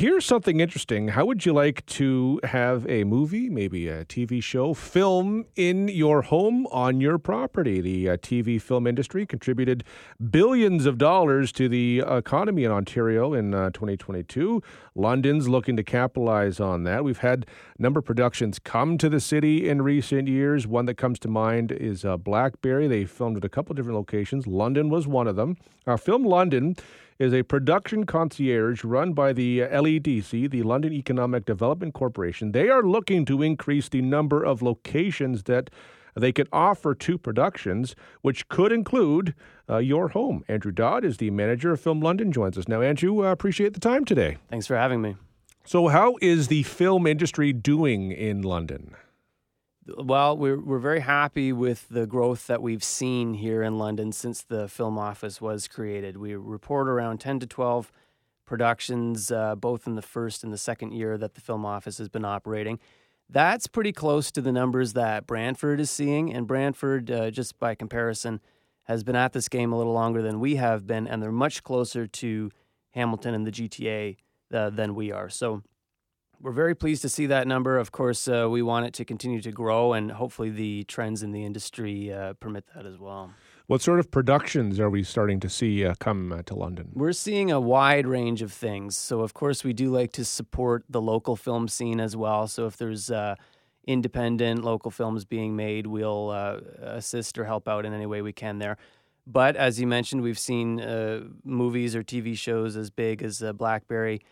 Here's something interesting. How would you like to have a movie, maybe a TV show, film in your home on your property? The uh, TV film industry contributed billions of dollars to the economy in Ontario in uh, 2022. London's looking to capitalize on that. We've had a number of productions come to the city in recent years. One that comes to mind is uh, Blackberry. They filmed at a couple different locations. London was one of them. Uh, Film London is a production concierge run by the LEDC, the London Economic Development Corporation. They are looking to increase the number of locations that they can offer to productions, which could include uh, your home. Andrew Dodd is the manager of Film London, joins us now. Andrew, uh, appreciate the time today. Thanks for having me. So, how is the film industry doing in London? Well, we're we're very happy with the growth that we've seen here in London since the film office was created. We report around ten to twelve productions, uh, both in the first and the second year that the film office has been operating. That's pretty close to the numbers that Brantford is seeing, and Brantford, uh, just by comparison, has been at this game a little longer than we have been, and they're much closer to Hamilton and the GTA uh, than we are. So we're very pleased to see that number. Of course, uh, we want it to continue to grow, and hopefully, the trends in the industry uh, permit that as well. What sort of productions are we starting to see uh, come uh, to London? We're seeing a wide range of things. So, of course, we do like to support the local film scene as well. So, if there's uh, independent local films being made, we'll uh, assist or help out in any way we can there. But as you mentioned, we've seen movies or TV shows as big as Blackberry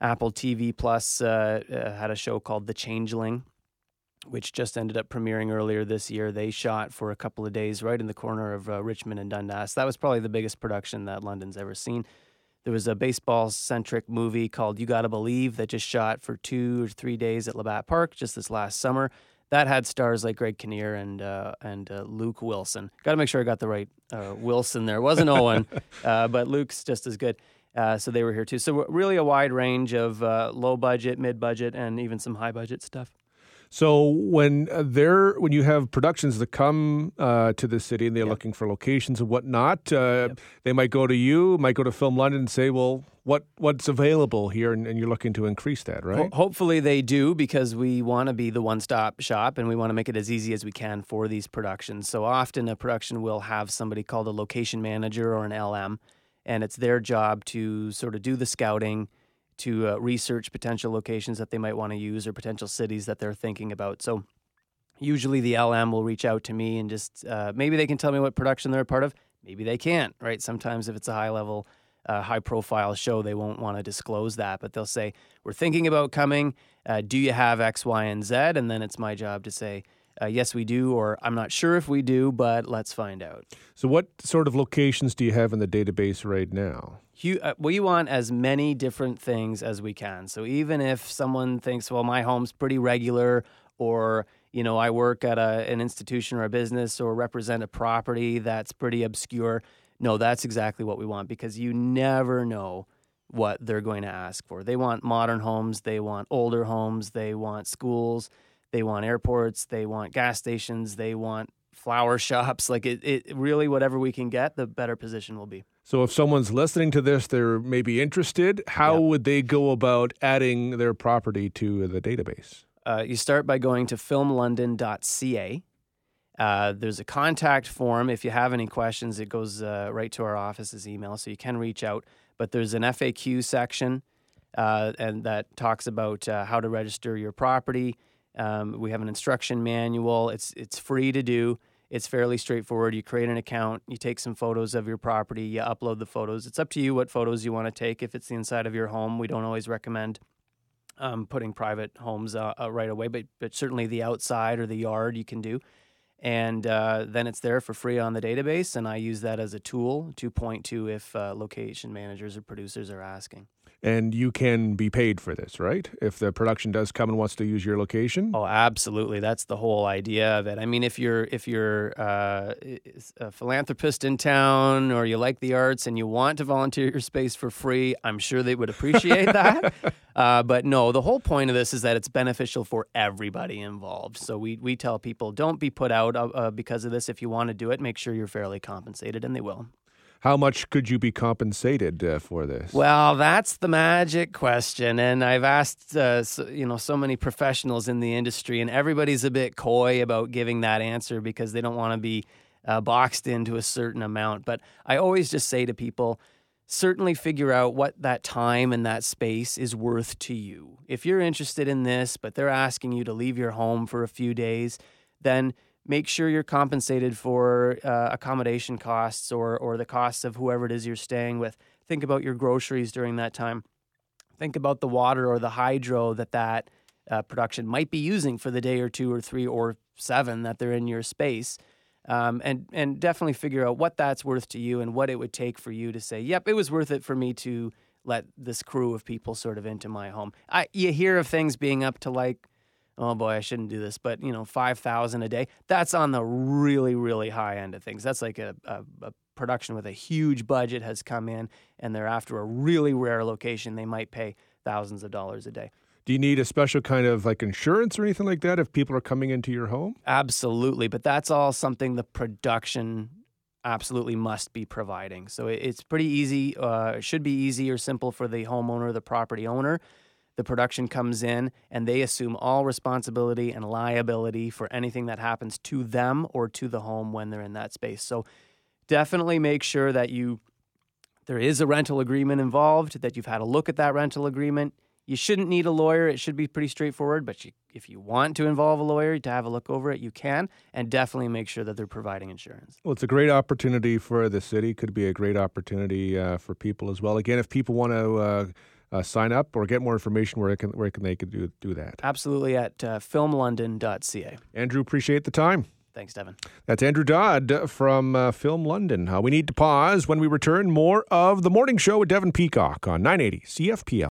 Apple TV Plus uh, uh, had a show called The Changeling, which just ended up premiering earlier this year. They shot for a couple of days right in the corner of uh, Richmond and Dundas. That was probably the biggest production that London's ever seen. There was a baseball centric movie called You Gotta Believe that just shot for two or three days at Labatt Park just this last summer. That had stars like Greg Kinnear and uh, and uh, Luke Wilson. Got to make sure I got the right uh, Wilson there. It wasn't Owen, but Luke's just as good. Uh, so they were here too. So really a wide range of uh, low budget, mid budget, and even some high budget stuff. So when uh, they're when you have productions that come uh, to the city and they're yep. looking for locations and whatnot, uh, yep. they might go to you, might go to Film London and say, "Well, what what's available here?" And, and you're looking to increase that, right? Ho- hopefully they do because we want to be the one stop shop and we want to make it as easy as we can for these productions. So often a production will have somebody called a location manager or an LM and it's their job to sort of do the scouting, to uh, research potential locations that they might want to use or potential cities that they're thinking about. So usually the LM will reach out to me and just uh, maybe they can tell me what production they're a part of. Maybe they can't, right? Sometimes if it's a high level, uh, high profile show, they won't want to disclose that, but they'll say, We're thinking about coming. Uh, do you have X, Y, and Z? And then it's my job to say, uh, yes, we do, or I'm not sure if we do, but let's find out. So, what sort of locations do you have in the database right now? You, uh, we want as many different things as we can. So, even if someone thinks, well, my home's pretty regular, or you know, I work at a, an institution or a business or represent a property that's pretty obscure. No, that's exactly what we want because you never know what they're going to ask for. They want modern homes, they want older homes, they want schools they want airports, they want gas stations, they want flower shops. Like it, it really, whatever we can get, the better position will be. So if someone's listening to this, they're maybe interested. How would they go about adding their property to the database? Uh, you start by going to filmlondon.ca. Uh, there's a contact form. If you have any questions, it goes uh, right to our office's email, so you can reach out. But there's an FAQ section, uh, and that talks about uh, how to register your property. Um, we have an instruction manual. It's it's free to do. It's fairly straightforward. You create an account, you take some photos of your property, you upload the photos. It's up to you what photos you want to take. If it's the inside of your home, we don't always recommend um, putting private homes uh, uh, right away, but but certainly the outside or the yard you can do. And uh, then it's there for free on the database, and I use that as a tool to point to if uh, location managers or producers are asking and you can be paid for this, right? If the production does come and wants to use your location. Oh, absolutely. That's the whole idea of it. I mean, if you're if you're uh, a philanthropist in town or you like the arts and you want to volunteer your space for free, I'm sure they would appreciate that. uh, but no, the whole point of this is that it's beneficial for everybody involved. So we we tell people don't be put out uh, because of this. If you want to do it, make sure you're fairly compensated, and they will. How much could you be compensated uh, for this? Well, that's the magic question, and I've asked uh, so, you know so many professionals in the industry, and everybody's a bit coy about giving that answer because they don't want to be uh, boxed into a certain amount. But I always just say to people, certainly figure out what that time and that space is worth to you. If you're interested in this, but they're asking you to leave your home for a few days, then make sure you're compensated for uh, accommodation costs or or the costs of whoever it is you're staying with. Think about your groceries during that time. Think about the water or the hydro that that uh, production might be using for the day or two or three or seven that they're in your space. Um, and and definitely figure out what that's worth to you and what it would take for you to say, "Yep, it was worth it for me to let this crew of people sort of into my home." I, you hear of things being up to like oh boy, I shouldn't do this, but you know, five thousand a day. That's on the really, really high end of things. That's like a, a, a, production with a huge budget has come in, and they're after a really rare location. They might pay thousands of dollars a day. Do you need a special kind of like insurance or anything like that if people are coming into your home? Absolutely, but that's all something the production absolutely must be providing. So it's pretty easy. Uh, it should be easy or simple for the homeowner, the property owner the production comes in and they assume all responsibility and liability for anything that happens to them or to the home when they're in that space. So definitely make sure that you there is a rental agreement involved, that you've had a look at that rental agreement. You shouldn't need a lawyer. It should be pretty straightforward, but you, if you want to involve a lawyer to have a look over it, you can, and definitely make sure that they're providing insurance. Well, it's a great opportunity for the city. Could be a great opportunity uh, for people as well. Again, if people want to uh, uh, sign up or get more information, where can where can they can do do that? Absolutely at uh, filmlondon.ca. Andrew, appreciate the time. Thanks, Devin. That's Andrew Dodd from uh, Film London. Uh, we need to pause. When we return, more of the morning show with Devin Peacock on 980 CFPL.